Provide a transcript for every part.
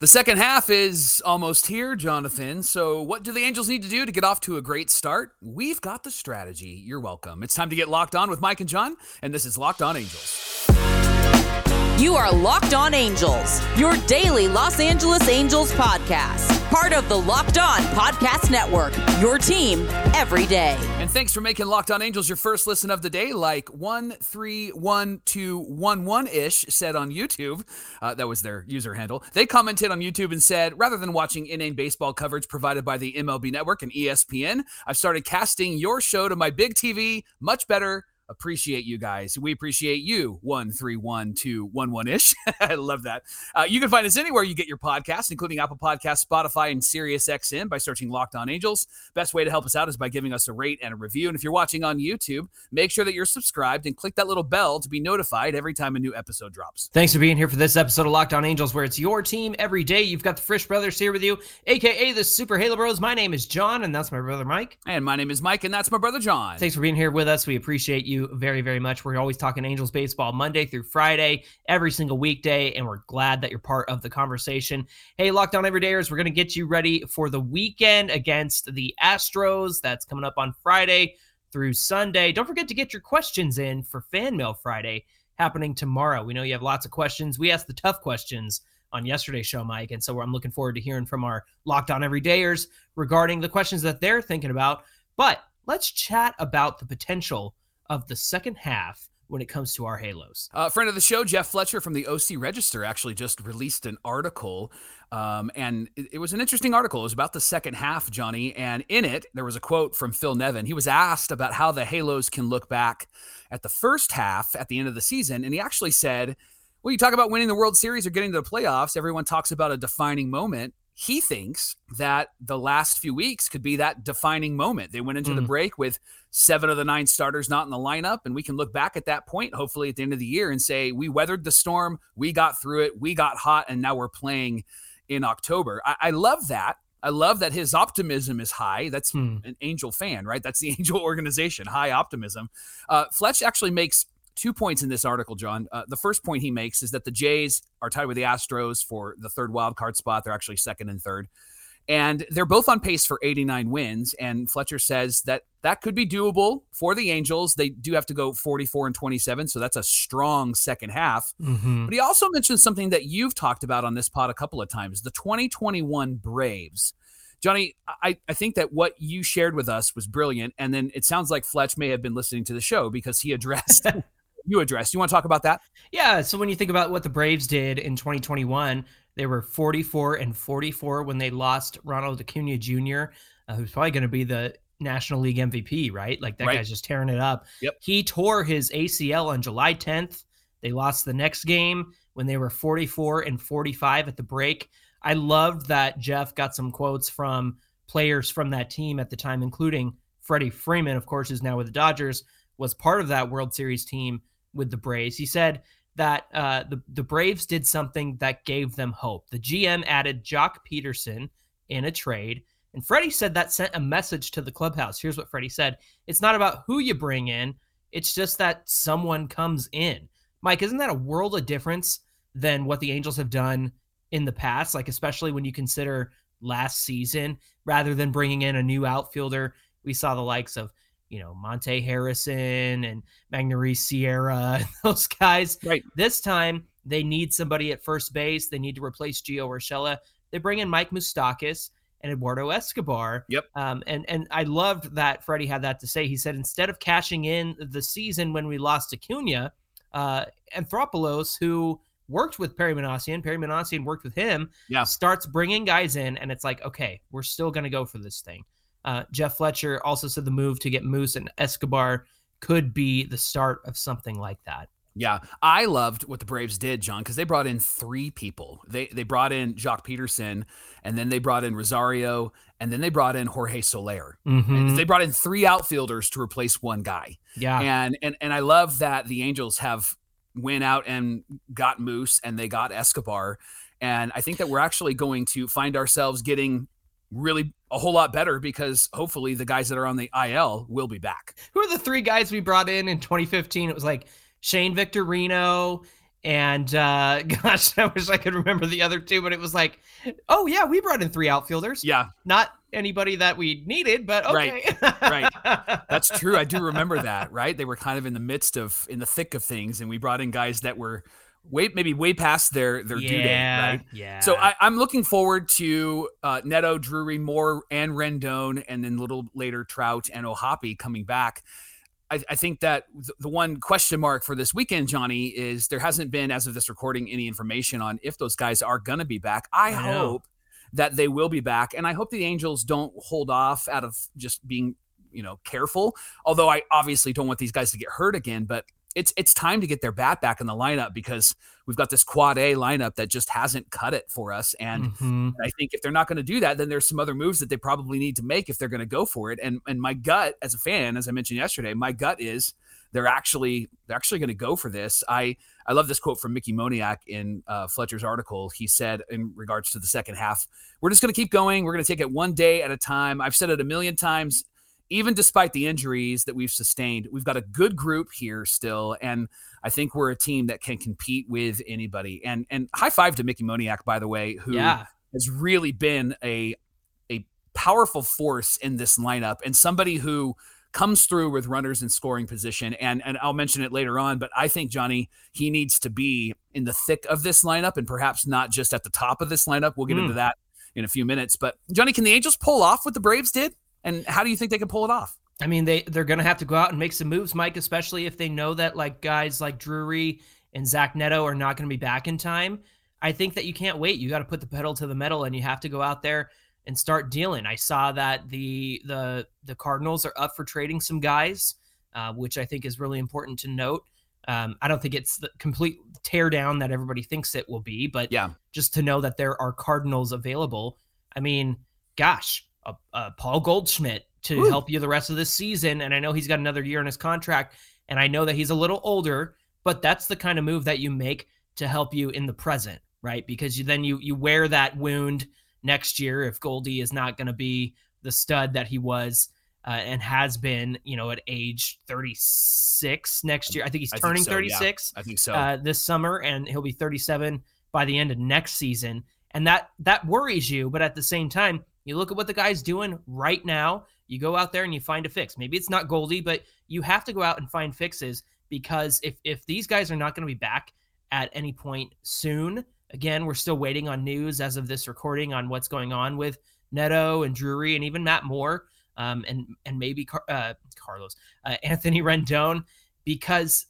The second half is almost here, Jonathan. So, what do the Angels need to do to get off to a great start? We've got the strategy. You're welcome. It's time to get locked on with Mike and John, and this is Locked On Angels. You are Locked On Angels, your daily Los Angeles Angels podcast. Part of the Locked On Podcast Network, your team every day. And thanks for making Locked On Angels your first listen of the day, like 1311211 ish said on YouTube. Uh, that was their user handle. They commented on YouTube and said, rather than watching inane baseball coverage provided by the MLB Network and ESPN, I've started casting your show to my big TV. Much better appreciate you guys. We appreciate you. One three one two one one ish. I love that. Uh, you can find us anywhere you get your podcasts, including Apple Podcasts, Spotify, and Sirius XM by searching Locked On Angels. Best way to help us out is by giving us a rate and a review. And if you're watching on YouTube, make sure that you're subscribed and click that little bell to be notified every time a new episode drops. Thanks for being here for this episode of Locked On Angels, where it's your team every day. You've got the Frisch Brothers here with you, aka the Super Halo Bros. My name is John, and that's my brother Mike. And my name is Mike, and that's my brother John. Thanks for being here with us. We appreciate you very, very much. We're always talking Angels baseball Monday through Friday, every single weekday, and we're glad that you're part of the conversation. Hey, Locked On Everydayers, we're going to get you ready for the weekend against the Astros. That's coming up on Friday through Sunday. Don't forget to get your questions in for Fan Mail Friday happening tomorrow. We know you have lots of questions. We asked the tough questions on yesterday's show, Mike. And so I'm looking forward to hearing from our Locked On Everydayers regarding the questions that they're thinking about. But let's chat about the potential of the second half when it comes to our Halos. A uh, friend of the show, Jeff Fletcher from the OC Register, actually just released an article. Um, and it, it, was an interesting article. It was about the second half, Johnny. And in it, there was a quote from Phil Nevin. He was asked about how the Halos can look back at the first half at the end of the season. And he actually said, Well, you talk about winning the World Series or getting to the playoffs, everyone talks about a defining moment he thinks that the last few weeks could be that defining moment. They went into mm. the break with seven of the nine starters not in the lineup, and we can look back at that point, hopefully at the end of the year, and say we weathered the storm, we got through it, we got hot, and now we're playing in October. I, I love that. I love that his optimism is high. That's hmm. an Angel fan, right? That's the Angel organization, high optimism. Uh, Fletch actually makes two points in this article, John. Uh, the first point he makes is that the Jays are tied with the Astros for the third wild card spot. They're actually second and third. And they're both on pace for 89 wins. And Fletcher says that that could be doable for the Angels. They do have to go 44 and 27. So that's a strong second half. Mm-hmm. But he also mentioned something that you've talked about on this pod a couple of times the 2021 Braves. Johnny, I, I think that what you shared with us was brilliant. And then it sounds like Fletch may have been listening to the show because he addressed you addressed. You want to talk about that? Yeah. So when you think about what the Braves did in 2021, they were 44 and 44 when they lost Ronald Acuna Jr., uh, who's probably going to be the National League MVP, right? Like that right. guy's just tearing it up. Yep. He tore his ACL on July 10th. They lost the next game when they were 44 and 45 at the break. I loved that Jeff got some quotes from players from that team at the time, including Freddie Freeman, of course, who's now with the Dodgers, was part of that World Series team with the Braves. He said that uh, the, the Braves did something that gave them hope. The GM added Joc Pederson in a trade. And Freddie said that sent a message to the clubhouse. Here's what Freddie said It's not about who you bring in, it's just that someone comes in. Mike, isn't that a world of difference than what the Angels have done in the past? Like, especially when you consider last season, rather than bringing in a new outfielder, we saw the likes of you know, Monte Harrison and Magneuris Sierra, those guys. Right. This time they need somebody at first base. They need to replace Gio Urshela. They bring in Mike Moustakas and Eduardo Escobar. Yep. Um, and and I loved that Freddie had that to say. He said instead of cashing in the season when we lost Acuna, uh, Anthopoulos, who worked with Perry Minasian, Perry Minasian worked with him, yeah. starts bringing guys in, and it's like, okay, we're still going to go for this thing. Uh, Jeff Fletcher also said the move to get Moose and Escobar could be the start of something like that. Yeah, I loved what the Braves did, John, because they brought in three people. They they brought in Joc Pederson, and then they brought in Rosario, and then they brought in Jorge Soler. Mm-hmm. They brought in three outfielders to replace one guy. Yeah, and and and I love that the Angels have went out and got Moose and they got Escobar, and I think that we're actually going to find ourselves getting really a whole lot better because hopefully the guys that are on the IL will be back. Who are the three guys we brought in in 2015? It was like Shane Victorino And uh, gosh, I wish I could remember the other two, but it was like, oh yeah, we brought in three outfielders. Yeah, not anybody that we needed, but okay. Right, right. That's true. I do remember that. Right, they were kind of in the midst of, in the thick of things, and we brought in guys that were way maybe way past their their yeah, due date, right? Yeah. So I, am looking forward to uh, Neto, Drury, Moore, and Rendon, and then a little later Trout and O'Hoppe coming back. I, I think that the one question mark for this weekend, Johnny, is there hasn't been, as of this recording, any information on if those guys are going to be back. I, I hope that they will be back, and I hope the Angels don't hold off out of just being, you know, careful. Although I obviously don't want these guys to get hurt again, but it's it's time to get their bat back in the lineup because we've got this quad A lineup that just hasn't cut it for us. And mm-hmm. I think if they're not going to do that, then there's some other moves that they probably need to make if they're going to go for it. And and my gut as a fan, as I mentioned yesterday, my gut is they're actually they're actually going to go for this. I I love this quote from Mickey Moniak in uh, Fletcher's article. He said in regards to the second half, we're just going to keep going. We're going to take it one day at a time. I've said it a million times even despite the injuries that we've sustained, we've got a good group here still, and I think we're a team that can compete with anybody. And and high five to Mickey Moniak, by the way, who yeah. has really been a a powerful force in this lineup and somebody who comes through with runners in scoring position. And and I'll mention it later on, but I think Johnny he needs to be in the thick of this lineup and perhaps not just at the top of this lineup. We'll get mm. into that in a few minutes. But Johnny, can the Angels pull off what the Braves did? And how do you think they can pull it off? I mean, they they're going to have to go out and make some moves, Mike, especially if they know that like guys like Drury and Zach Neto are not going to be back in time. I think that you can't wait. You got to put the pedal to the metal, and you have to go out there and start dealing. I saw that the the the Cardinals are up for trading some guys, uh, which I think is really important to note. Um, I don't think it's the complete teardown that everybody thinks it will be, but yeah, just to know that there are Cardinals available. I mean, gosh, a, a Paul Goldschmidt to help you the rest of this season. And I know he's got another year in his contract, and I know that he's a little older, but that's the kind of move that you make to help you in the present, right? Because you then you you wear that wound next year if Goldie is not going to be the stud that he was uh, and has been, you know, at age 36 next year. I think he's turning think so, 36. Yeah. I think so. Uh, this summer, and he'll be 37 by the end of next season. And that that worries you, but at the same time, you look at what the guy's doing right now. You go out there and you find a fix. Maybe it's not Goldie, but you have to go out and find fixes because if if these guys are not going to be back at any point soon, again, we're still waiting on news as of this recording on what's going on with Neto and Drury and even Matt Moore um, and and maybe Car- uh, Carlos uh, Anthony Rendon because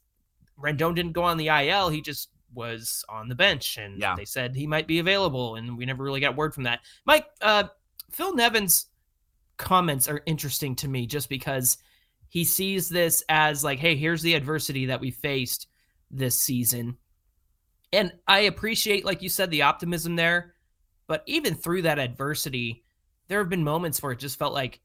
Rendon didn't go on the IL. He just was on the bench and yeah. they said he might be available and we never really got word from that. Mike, uh, Phil Nevin's comments are interesting to me just because he sees this as like, hey, here's the adversity that we faced this season. And I appreciate, like you said, the optimism there. But even through that adversity, there have been moments where it just felt like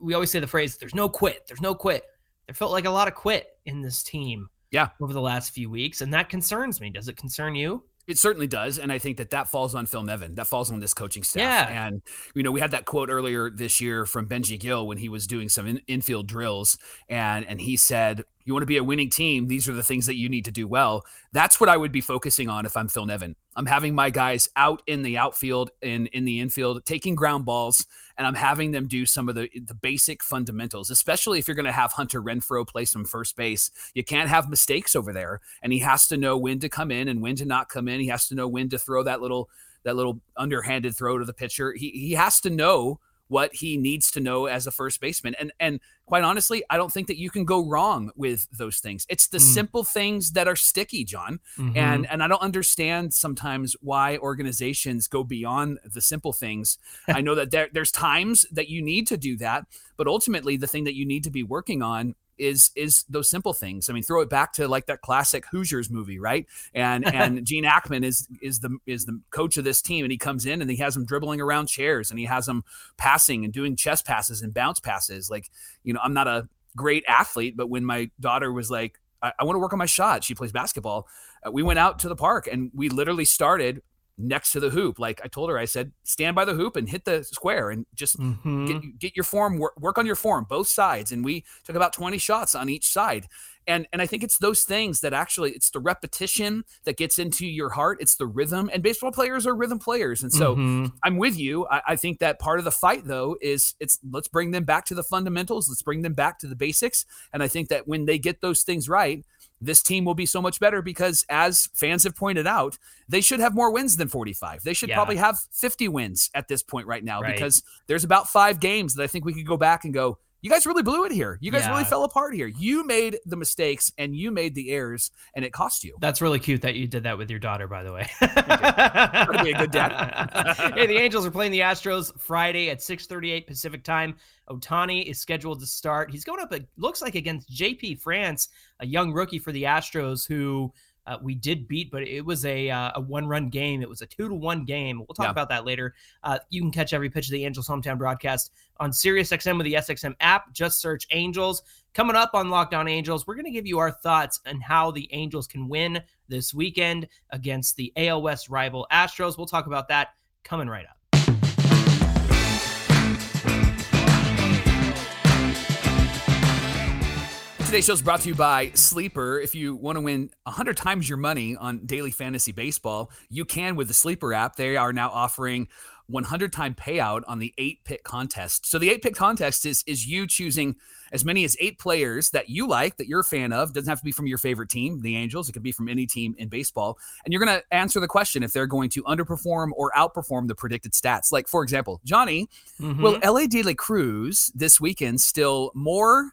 we always say the phrase, there's no quit, there's no quit. There felt like a lot of quit in this team. Yeah. Over the last few weeks. And that concerns me. Does it concern you? It certainly does, and I think that that falls on Phil Nevin. That falls on this coaching staff. Yeah. And you know, we had that quote earlier this year from Benji Gil when he was doing some in, infield drills, and and he said, "You want to be a winning team. These are the things that you need to do well." That's what I would be focusing on if I'm Phil Nevin. I'm having my guys out in the outfield and in the infield taking ground balls and I'm having them do some of the the basic fundamentals, especially if you're going to have Hunter Renfroe play some first base. You can't have mistakes over there, and he has to know when to come in and when to not come in. He has to know when to throw that little that little underhanded throw to the pitcher. He he has to know what he needs to know as a first baseman. And and quite honestly, I don't think that you can go wrong with those things. It's the mm. simple things that are sticky, John. Mm-hmm. And and I don't understand sometimes why organizations go beyond the simple things. I know that there, there's times that you need to do that, but ultimately the thing that you need to be working on is is those simple things. I mean, throw it back to like that classic Hoosiers movie, right? And and Gene Hackman is is the is the coach of this team, and he comes in and he has them dribbling around chairs, and he has them passing and doing chest passes and bounce passes. Like, you know, I'm not a great athlete, but when my daughter was like, I, I want to work on my shot, she plays basketball. Uh, we went out to the park and we literally started next to the hoop. Like I told her, I said, stand by the hoop and hit the square and just mm-hmm. get, get your form, work, work on your form, both sides. And we took about 20 shots on each side. And and I think it's those things that actually it's the repetition that gets into your heart. It's the rhythm. And baseball players are rhythm players. And so mm-hmm. I'm with you. I, I think that part of the fight though is it's let's bring them back to the fundamentals. Let's bring them back to the basics. And I think that when they get those things right, this team will be so much better because, as fans have pointed out, they should have more wins than 45. They should yeah. probably have 50 wins at this point right now right. because there's about five games that I think we could go back and go, you guys really blew it here. You guys yeah. really fell apart here. You made the mistakes and you made the errors, and it cost you. That's really cute that you did that with your daughter, by the way. be a good dad. hey, the Angels are playing the Astros Friday at 6:38 Pacific time. Ohtani is scheduled to start. He's going up. It looks like against JP France, a young rookie for the Astros who uh, we did beat, but it was a uh, a one run game. It was a two to one game. We'll talk yeah. about that later. Uh, you can catch every pitch of the Angels hometown broadcast on SiriusXM with the SXM app. Just search Angels. Coming up on Locked On Angels, we're going to give you our thoughts on how the Angels can win this weekend against the AL West rival Astros. We'll talk about that coming right up. Today's show is brought to you by Sleeper. If you want to win 100 times your money on daily fantasy baseball, you can with the Sleeper app. They are now offering 100 time payout on the eight pick contest. So the eight pick contest is is you choosing as many as eight players that you like, that you're a fan of. Doesn't have to be from your favorite team, the Angels. It could be from any team in baseball. And you're going to answer the question if they're going to underperform or outperform the predicted stats. Like, for example, Johnny, mm-hmm. will Elly De La Cruz this weekend still more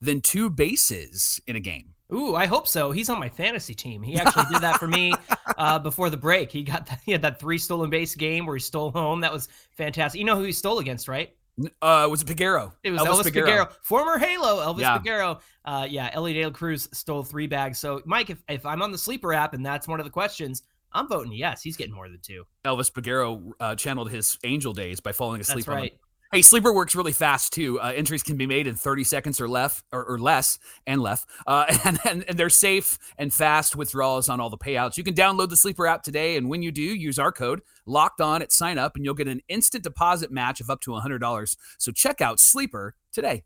than two bases in a game. Ooh, I hope so. He's on my fantasy team. He actually did that for me uh, before the break. He got that, he had that three stolen base game where he stole home. That was fantastic. You know who he stole against, right? Uh, was it Peguero? It was Elvis, Elvis Peguero. former Halo Elvis yeah. Peguero. Uh, yeah, Elly De La Cruz stole three bags. So, Mike, if, if I'm on the sleeper app and that's one of the questions, I'm voting yes. He's getting more than two. Elvis Peguero uh, channeled his angel days by falling asleep that's right. Hey, sleeper works really fast too. Uh, entries can be made in 30 seconds or less, or, or less, and less, uh, and, and, and they're safe and fast withdrawals on all the payouts. You can download the sleeper app today, and when you do, use our code locked on at sign up, and you'll get an instant deposit match of up to $100. So check out Sleeper today.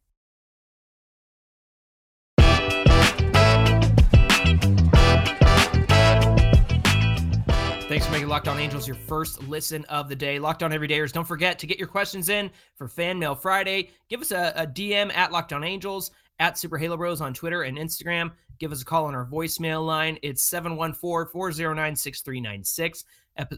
Thanks for making Locked On Angels your first listen of the day. Locked On Everydayers, don't forget to get your questions in for Fan Mail Friday. Give us a, a DM at Locked On Angels, at Super Halo Bros on Twitter and Instagram. Give us a call on our voicemail line. It's 714 409 6396.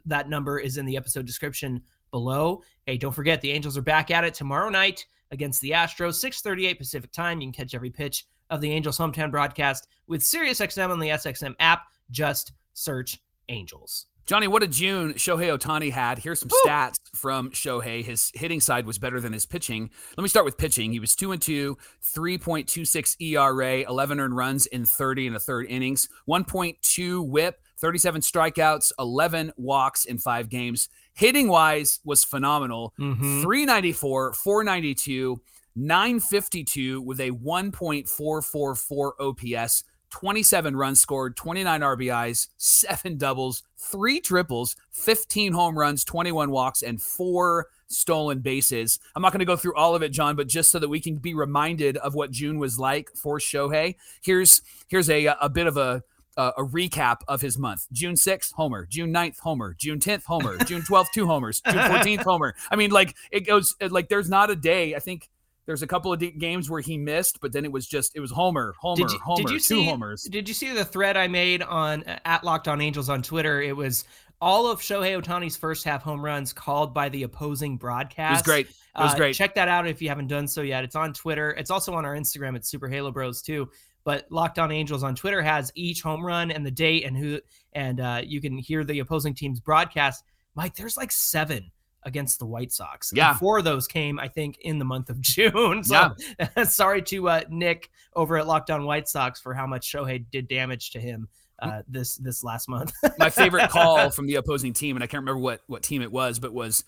That number is in the episode description below. Hey, don't forget the Angels are back at it tomorrow night against the Astros, 6:38 Pacific time. You can catch every pitch of the Angels hometown broadcast with SiriusXM on the SXM app. Just search Angels. Johnny, what a June Shohei Ohtani had. Here's some Woo! stats from Shohei. His hitting side was better than his pitching. Let me start with pitching. He was 2 and 2, 3.26 ERA, 11 earned runs in 30 and a third innings, 1.2 whip, 37 strikeouts, 11 walks in 5 games. Hitting wise was phenomenal. Mm-hmm. 394, 492, 952 with a 1.444 OPS. 27 runs scored, 29 RBIs, seven doubles, three triples, 15 home runs, 21 walks, and four stolen bases. I'm not going to go through all of it, John, but just so that we can be reminded of what June was like for Shohei, here's here's a a bit of a a recap of his month. June 6th, homer. June 9th, homer. June 10th, homer. June 12th, two homers. June 14th, homer. I mean, like it goes like there's not a day. I think there's a couple of games where he missed, but then it was just it was Homer, Homer, did you, Homer, did you two see, homers. Did you see the thread I made on uh, at Locked On Angels on Twitter? It was all of Shohei Ohtani's first half home runs called by the opposing broadcast. It was great. It was uh, great. Check that out if you haven't done so yet. It's on Twitter. It's also on our Instagram at Super Halo Bros too. But Locked On Angels on Twitter has each home run and the date and who, and uh, you can hear the opposing team's broadcast. Mike, there's like seven against the White Sox. Yeah. And four of those came, I think, in the month of June. So yeah. sorry to uh, Nick over at Locked On White Sox for how much Shohei did damage to him uh, this this last month. My favorite call from the opposing team, and I can't remember what what team it was, but was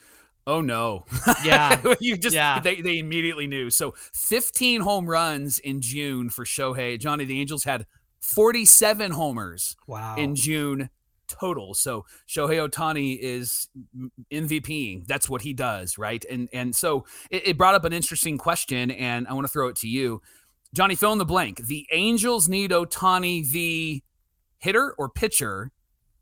oh no yeah you just yeah. They, they immediately knew so 15 home runs in june for shohei johnny the angels had 47 homers wow in june total. So Shohei Ohtani is MVPing. That's what he does, right? And and so it, it brought up an interesting question, and I want to throw it to you. Johnny, fill in the blank. The Angels need Ohtani, the hitter or pitcher,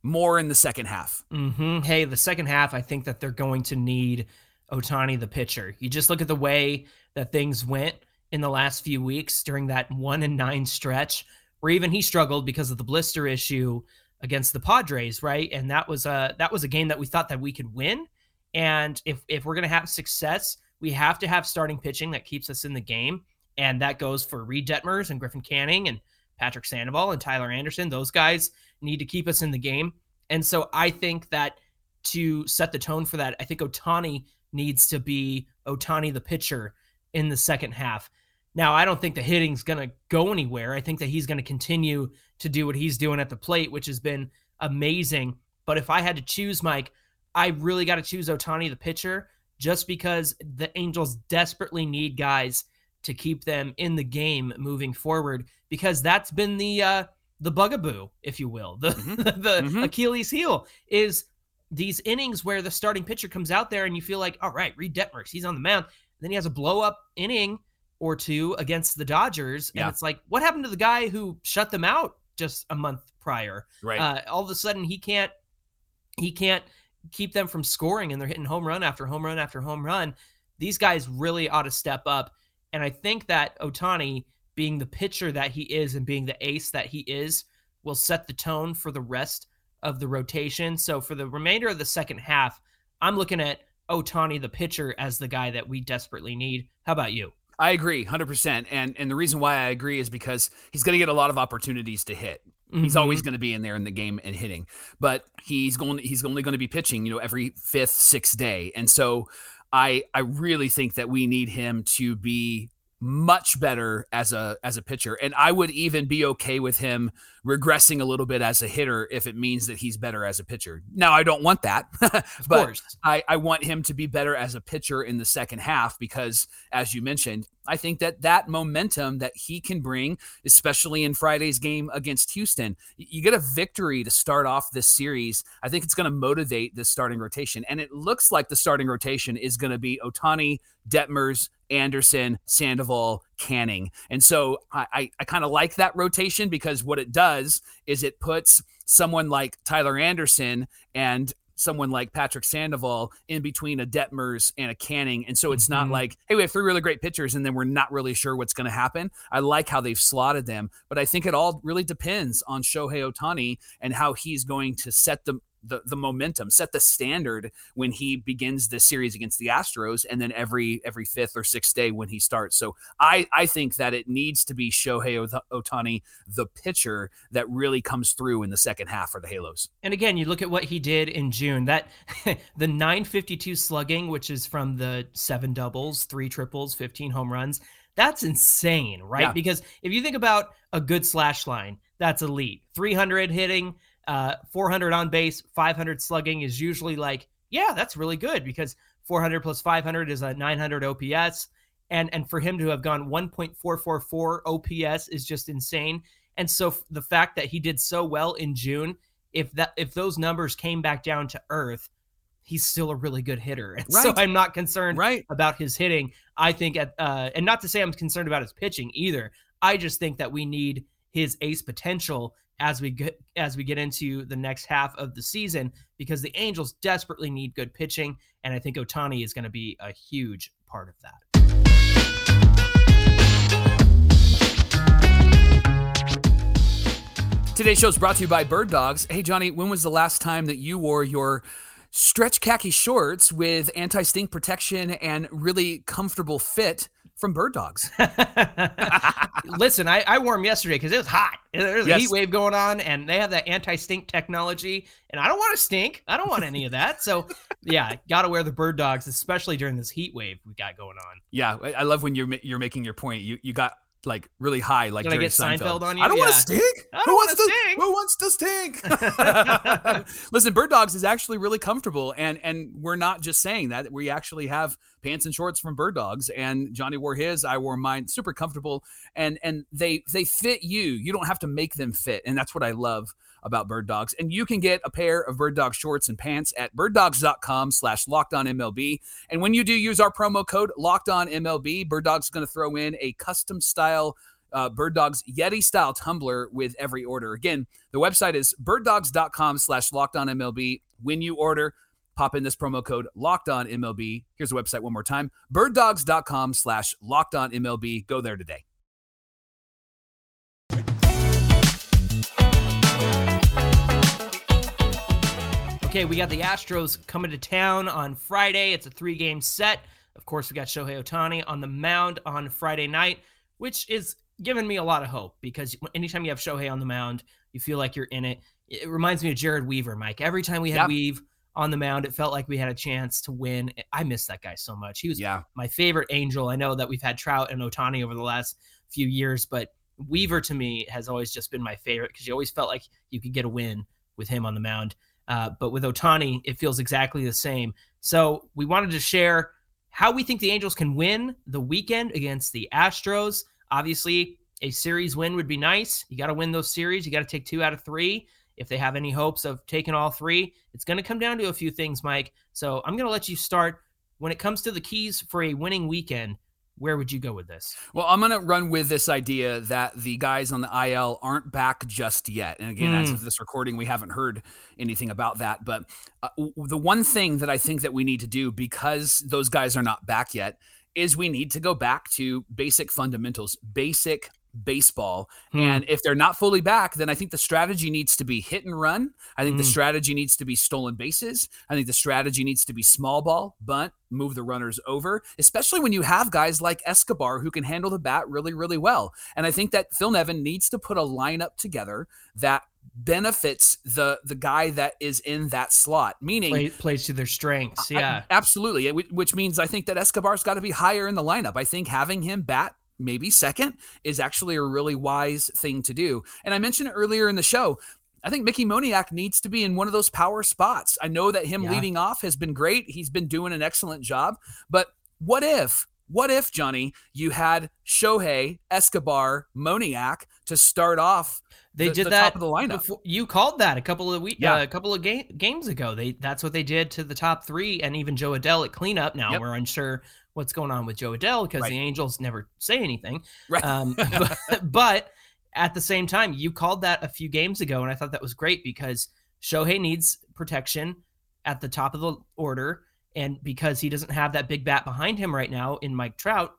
more in the second half. Mm-hmm. Hey, the second half, I think that they're going to need Ohtani, the pitcher. You just look at the way that things went in the last few weeks during that one and nine stretch, where even he struggled because of the blister issue against the Padres, right? And that was a that was a game that we thought that we could win. And if if we're gonna have success, we have to have starting pitching that keeps us in the game. And that goes for Reid Detmers and Griffin Canning and Patrick Sandoval and Tyler Anderson. Those guys need to keep us in the game. And so I think that to set the tone for that, I think Ohtani needs to be Ohtani the pitcher in the second half. Now, I don't think the hitting's going to go anywhere. I think that he's going to continue to do what he's doing at the plate, which has been amazing. But if I had to choose, Mike, I really got to choose Ohtani, the pitcher just because the Angels desperately need guys to keep them in the game moving forward because that's been the uh the bugaboo if you will the mm-hmm. the mm-hmm. Achilles heel is these innings where the starting pitcher comes out there and you feel like all right Reid Detmers he's on the mound then he has a blow up inning or two against the Dodgers and yeah. it's like what happened to the guy who shut them out just a month prior right uh, all of a sudden he can't he can't keep them from scoring and they're hitting home run after home run after home run these guys really ought to step up and I think that Ohtani, being the pitcher that he is and being the ace that he is, will set the tone for the rest of the rotation. So for the remainder of the second half, I'm looking at Ohtani, the pitcher, as the guy that we desperately need. How about you? I agree 100%. And and the reason why I agree is because he's going to get a lot of opportunities to hit. Mm-hmm. He's always going to be in there in the game and hitting. But he's going he's only going to be pitching, you know, every 5th, 6th day. And so I I really think that we need him to be much better as a as a pitcher and I would even be okay with him regressing a little bit as a hitter if it means that he's better as a pitcher. Now I don't want that, but I, I want him to be better as a pitcher in the second half because, as you mentioned, I think that that momentum that he can bring, especially in Friday's game against Houston, you get a victory to start off this series. I think it's going to motivate this starting rotation, and it looks like the starting rotation is going to be Ohtani, Detmers, Anderson, Sandoval, Canning. And so I, I, I kind of like that rotation because what it does is it puts someone like Tyler Anderson and someone like Patrick Sandoval in between a Detmers and a Canning. And so it's mm-hmm. not like, hey, we have three really great pitchers and then we're not really sure what's going to happen. I like how they've slotted them, but I think it all really depends on Shohei Ohtani and how he's going to set the the the momentum, set the standard when he begins the series against the Astros, and then every every fifth or sixth day when he starts. So I I think that it needs to be Shohei Ohtani, the pitcher, that really comes through in the second half for the Halos. And again, you look at what he did in June. That the 952 slugging, which is from the seven doubles, three triples, 15 home runs. That's insane, right? Yeah. Because if you think about a good slash line, that's elite. 300 hitting, uh, 400 on base, 500 slugging is usually like, yeah, that's really good because 400 plus 500 is a 900 OPS. And, and for him to have gone 1.444 OPS is just insane. And so the fact that he did so well in June, if that if those numbers came back down to earth, he's still a really good hitter. And right. so I'm not concerned right. about his hitting. I think at uh, and not to say I'm concerned about his pitching either. I just think that we need his ace potential as we get as we get into the next half of the season because the Angels desperately need good pitching and I think Ohtani is going to be a huge part of that. Today's show is brought to you by Bird Dogs. Hey Johnny, when was the last time that you wore your stretch khaki shorts with anti-stink protection and really comfortable fit from bird dogs. Listen, I, I wore them yesterday because it was hot. There's yes. a heat wave going on, and they have that anti-stink technology. And I don't want to stink. I don't want any of that. So, yeah, got to wear the bird dogs, especially during this heat wave we got going on. Yeah, I love when you're you're making your point. You you got like really high, like get Seinfeld. Seinfeld on you. I don't yeah. want to stink. Who wants to stink? Who wants to stink? Listen, Bird Dogs is actually really comfortable, and and we're not just saying that. We actually have pants and shorts from Bird Dogs, and Johnny wore his. I wore mine. Super comfortable, and and they they fit you. You don't have to make them fit, and that's what I love about Bird Dogs. And you can get a pair of Bird Dog shorts and pants at birddogs.com slash locked on MLB. And when you do use our promo code locked on MLB, Bird Dogs is going to throw in a custom style uh, Bird Dog's Yeti style tumbler with every order. Again, the website is birddogs.com slash locked on MLB. When you order, pop in this promo code locked on MLB. Here's the website one more time birddogs.com slash locked on MLB. Go there today. Okay, we got the Astros coming to town on Friday. It's a three game set. Of course, we got Shohei Ohtani on the mound on Friday night, which is giving me a lot of hope because anytime you have Shohei on the mound, you feel like you're in it. It reminds me of Jered Weaver, Mike. Every time we had Yep. Weave on the mound, it felt like we had a chance to win. I miss that guy so much. He was Yeah. my favorite angel. I know that we've had Trout and Ohtani over the last few years, but Weaver to me has always just been my favorite because you always felt like you could get a win with him on the mound. Uh, but with Ohtani, it feels exactly the same. So we wanted to share how we think the Angels can win the weekend against the Astros. Obviously, a series win would be nice. You got to win those series. You got to take two out of three. If they have any hopes of taking all three, it's going to come down to a few things, Mike. So I'm going to let you start. When it comes to the keys for a winning weekend, where would you go with this? Well, I'm going to run with this idea that the guys on the IL aren't back just yet. And again, as Mm. of this recording, we haven't heard anything about that. But uh, the one thing that I think that we need to do because those guys are not back yet is we need to go back to basic fundamentals, basic baseball. Hmm. And if they're not fully back, then I think the strategy needs to be hit and run. I think the Mm. strategy needs to be stolen bases. I think the strategy needs to be small ball, bunt, move the runners over, especially when you have guys like Escobar who can handle the bat really, really well. And I think that Phil Nevin needs to put a lineup together that benefits the the guy that is in that slot, meaning Play, plays to their strengths. I- Yeah. absolutely. Which means I think that Escobar's got to be higher in the lineup. I think having him bat maybe second is actually a really wise thing to do. And I mentioned it earlier in the show. I think Mickey Moniak needs to be in one of those power spots. I know that him Yeah. leading off has been great. He's been doing an excellent job. But what if, what if, Johnny, you had Shohei, Escobar, Moniak to start off They the- did the that top of the lineup? before- you called that a couple of week, Yeah. uh, a couple of ga- games ago. They that's what they did to the top three, and even Joe Adell at cleanup. Now Yep. we're unsure what's going on with Joe Adell because Right. the Angels never say anything. Right. Um, but, but at the same time, you called that a few games ago, and I thought that was great because Shohei needs protection at the top of the order, and because he doesn't have that big bat behind him right now in Mike Trout,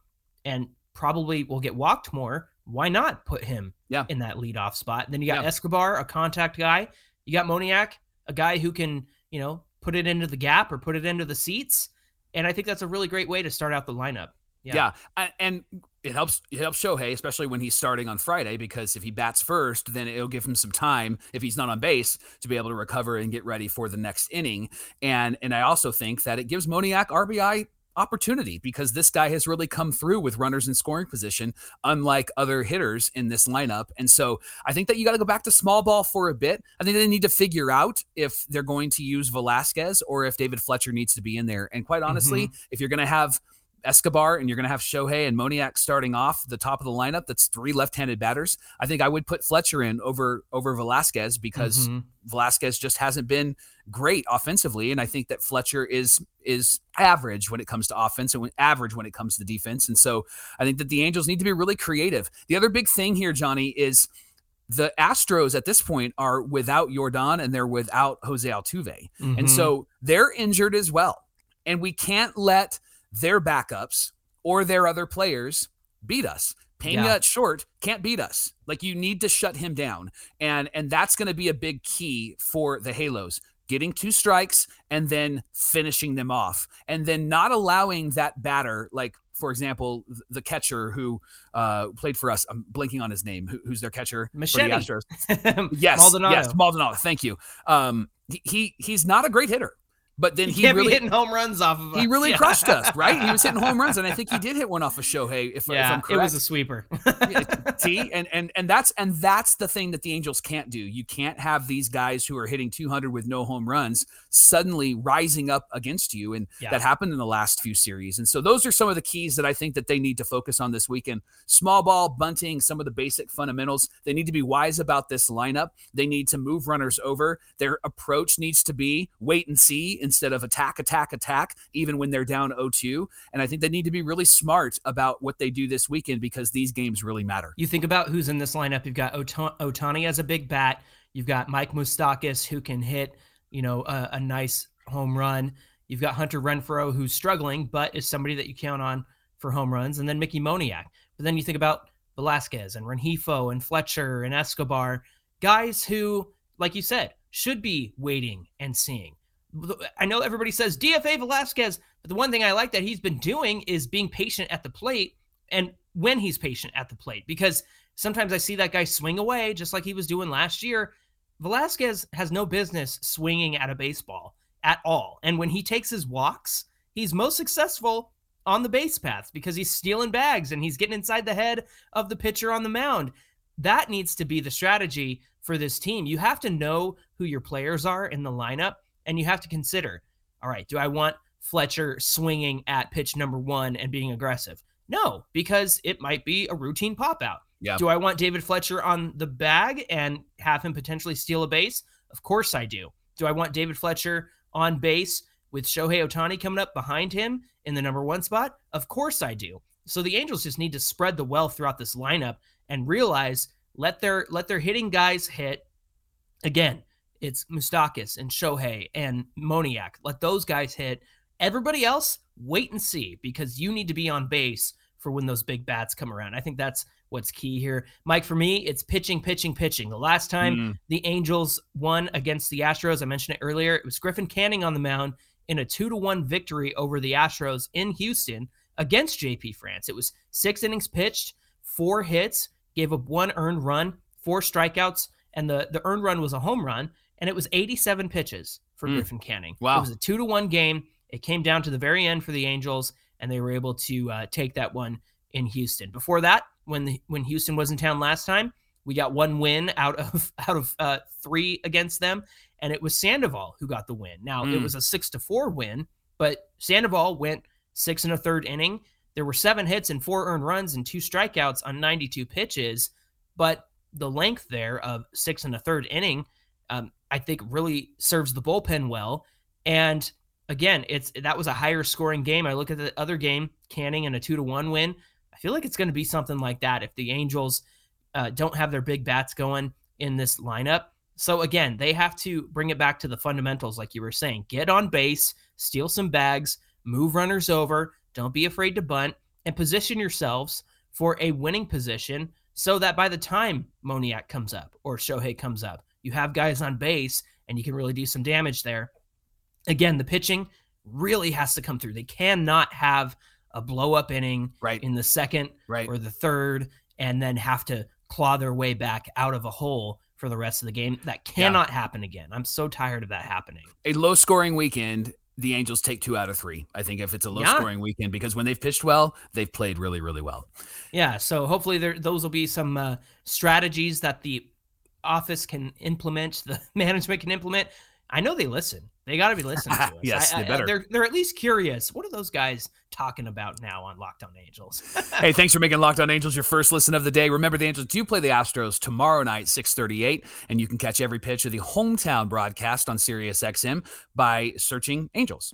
and probably will get walked more. Why not put him Yeah. in that leadoff spot? then you got Yeah. Escobar, a contact guy. You got Moniak, a guy who can, you know, put it into the gap or put it into the seats. And I think that's a really great way to start out the lineup. Yeah. Yeah. And it helps it helps Shohei, especially when he's starting on Friday, because if he bats first, then it'll give him some time if he's not on base to be able to recover and get ready for the next inning. And and I also think that it gives Moniak RBI opportunity because this guy has really come through with runners in scoring position, unlike other hitters in this lineup. And so I think that you got to go back to small ball for a bit. I think they need to figure out if they're going to use Velazquez or if David Fletcher needs to be in there. And quite honestly, mm-hmm. if you're going to have Escobar and you're going to have Shohei and Moniak starting off the top of the lineup. That's three left-handed batters. I think I would put Fletcher in over over Velazquez because Mhm. Velazquez just hasn't been great offensively, and I think that Fletcher is is average when it comes to offense and when, average when it comes to defense. And so I think that the Angels need to be really creative. The other big thing here, Johnny, is the Astros at this point are without Yordan and they're without Jose Altuve. And Mhm. so they're injured as well. And we can't let their backups or their other players beat us. Pena Yeah. at short can't beat us. Like you need to shut him down. And and that's going to be a big key for the Halos. Getting two strikes and then finishing them off. And then not allowing that batter like for example, the catcher who uh, played for us, I'm blinking on his name, who, who's their catcher for the Astros. Yes, Maldonado. yes, Maldonado. Thank you. Um, he he's not a great hitter, but then He he really hitting home runs off of us. he really Yeah. crushed us, right? He was hitting home runs, and I think he did hit one off of Shohei. If, if I'm correct, it was a sweeper. See, and and and that's and that's the thing that the Angels can't do. You can't have these guys who are hitting 200 with no home runs suddenly rising up against you, and Yeah. that happened in the last few series. And so those are some of the keys that I think that they need to focus on this weekend. Small ball, bunting, some of the basic fundamentals. They need to be wise about this lineup. They need to move runners over. Their approach needs to be wait and see instead of attack, attack, attack, even when they're down 0-2. And I think they need to be really smart about what they do this weekend because these games really matter. You think about who's in this lineup. You've got Ohtani as a big bat. You've got Mike Moustakas who can hit, you know, a, a nice home run. You've got Hunter Renfroe, who's struggling, but is somebody that you count on for home runs, and then Mickey Moniak. But then you think about Velazquez and Rengifo and Fletcher and Escobar, guys who, like you said, should be waiting and seeing. I know everybody says DFA Velasquez, but the one thing I like that he's been doing is being patient at the plate and when he's patient at the plate because sometimes I see that guy swing away just like he was doing last year. Velazquez has no business swinging at a baseball at all. And when he takes his walks, he's most successful on the base paths because he's stealing bags and he's getting inside the head of the pitcher on the mound. That needs to be the strategy for this team. You have to know who your players are in the lineup and you have to consider all right, do I want Fletcher swinging at pitch number one and being aggressive? No, because it might be a routine pop out. Yeah. Do I want David Fletcher on the bag and have him potentially steal a base? Of course I do. Do I want David Fletcher on base with Shohei Ohtani coming up behind him in the number one spot? Of course I do. So the Angels just need to spread the wealth throughout this lineup and realize let their let their hitting guys hit. Again, it's Moustakas and Shohei and Moniak. Let those guys hit. Everybody else, wait and see because you need to be on base for when those big bats come around. I think that's what's key here. Mike, for me, it's pitching, pitching, pitching. The last time mm. the Angels won against the Astros, I mentioned it earlier, it was Griffin Canning on the mound in a two to one victory over the Astros in Houston against JP France. It was six innings pitched, four hits, gave up one earned run, four strikeouts, and the, the earned run was a home run. And it was 87 pitches for mm. Griffin Canning. Wow. It was a two to one game. It came down to the very end for the Angels, and they were able to uh, take that one in Houston. Before that, when the, when Houston was in town last time, we got one win out of out of uh, three against them, and it was Sandoval who got the win. Now mm. it was a six to four win, but Sandoval went six and a third inning. There were seven hits and four earned runs and two strikeouts on 92 pitches, but the length there of six and a third inning, um, I think, really serves the bullpen well. And again, it's that was a higher scoring game. I look at the other game, Canning and a two to one win. I feel like it's going to be something like that if the Angels uh, don't have their big bats going in this lineup. So again, they have to bring it back to the fundamentals, like you were saying. Get on base, steal some bags, move runners over. Don't be afraid to bunt, and position yourselves for a winning position so that by the time Moniak comes up or Shohei comes up, you have guys on base and you can really do some damage there. Again, the pitching really has to come through. They cannot have a blow up inning right. in the second right. or the third and then have to claw their way back out of a hole for the rest of the game. That cannot yeah. happen again. I'm so tired of that happening. A low scoring weekend, the Angels take two out of three. I think if it's a low yeah. scoring weekend, because when they've pitched well, they've played really, really well. Yeah. So hopefully there, those will be some uh, strategies that the office can implement, the management can implement. I know they listen. They got to be listening to us. yes, I, they better. They're, they're at least curious. What are those guys talking about now on Locked On Angels? hey, thanks for making Locked On Angels your first listen of the day. Remember, the Angels do play the Astros tomorrow night, 638, and you can catch every pitch of the hometown broadcast on SiriusXM by searching Angels.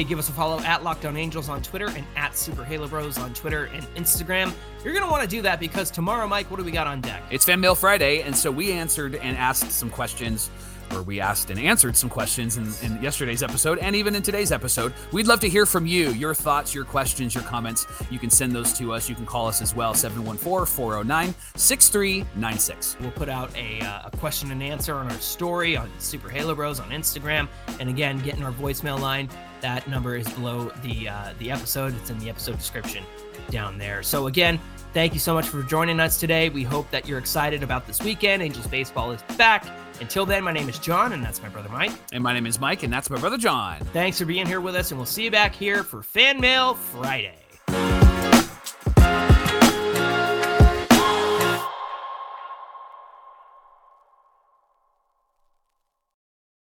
Hey, give us a follow at Locked On Angels on Twitter and at Super Halo Bros on Twitter and Instagram. You're going to want to do that because tomorrow, Mike, what do we got on deck? It's Fan Mail Friday, and so we answered and asked some questions or we asked and answered some questions in, in, yesterday's episode and even in today's episode. We'd love to hear from you, your thoughts, your questions, your comments. You can send those to us. You can call us as well, 714 409 6396. We'll put out a, uh, a question and answer on our story on Super Halo Bros on Instagram. And again, get in our voicemail line. That number is below the uh, the episode. It's in the episode description down there. So again, thank you so much for joining us today. We hope that you're excited about this weekend. Angels baseball is back. Until then, my name is John, and that's my brother Mike. And my name is Mike, and that's my brother John. Thanks for being here with us, and we'll see you back here for Fan Mail Friday.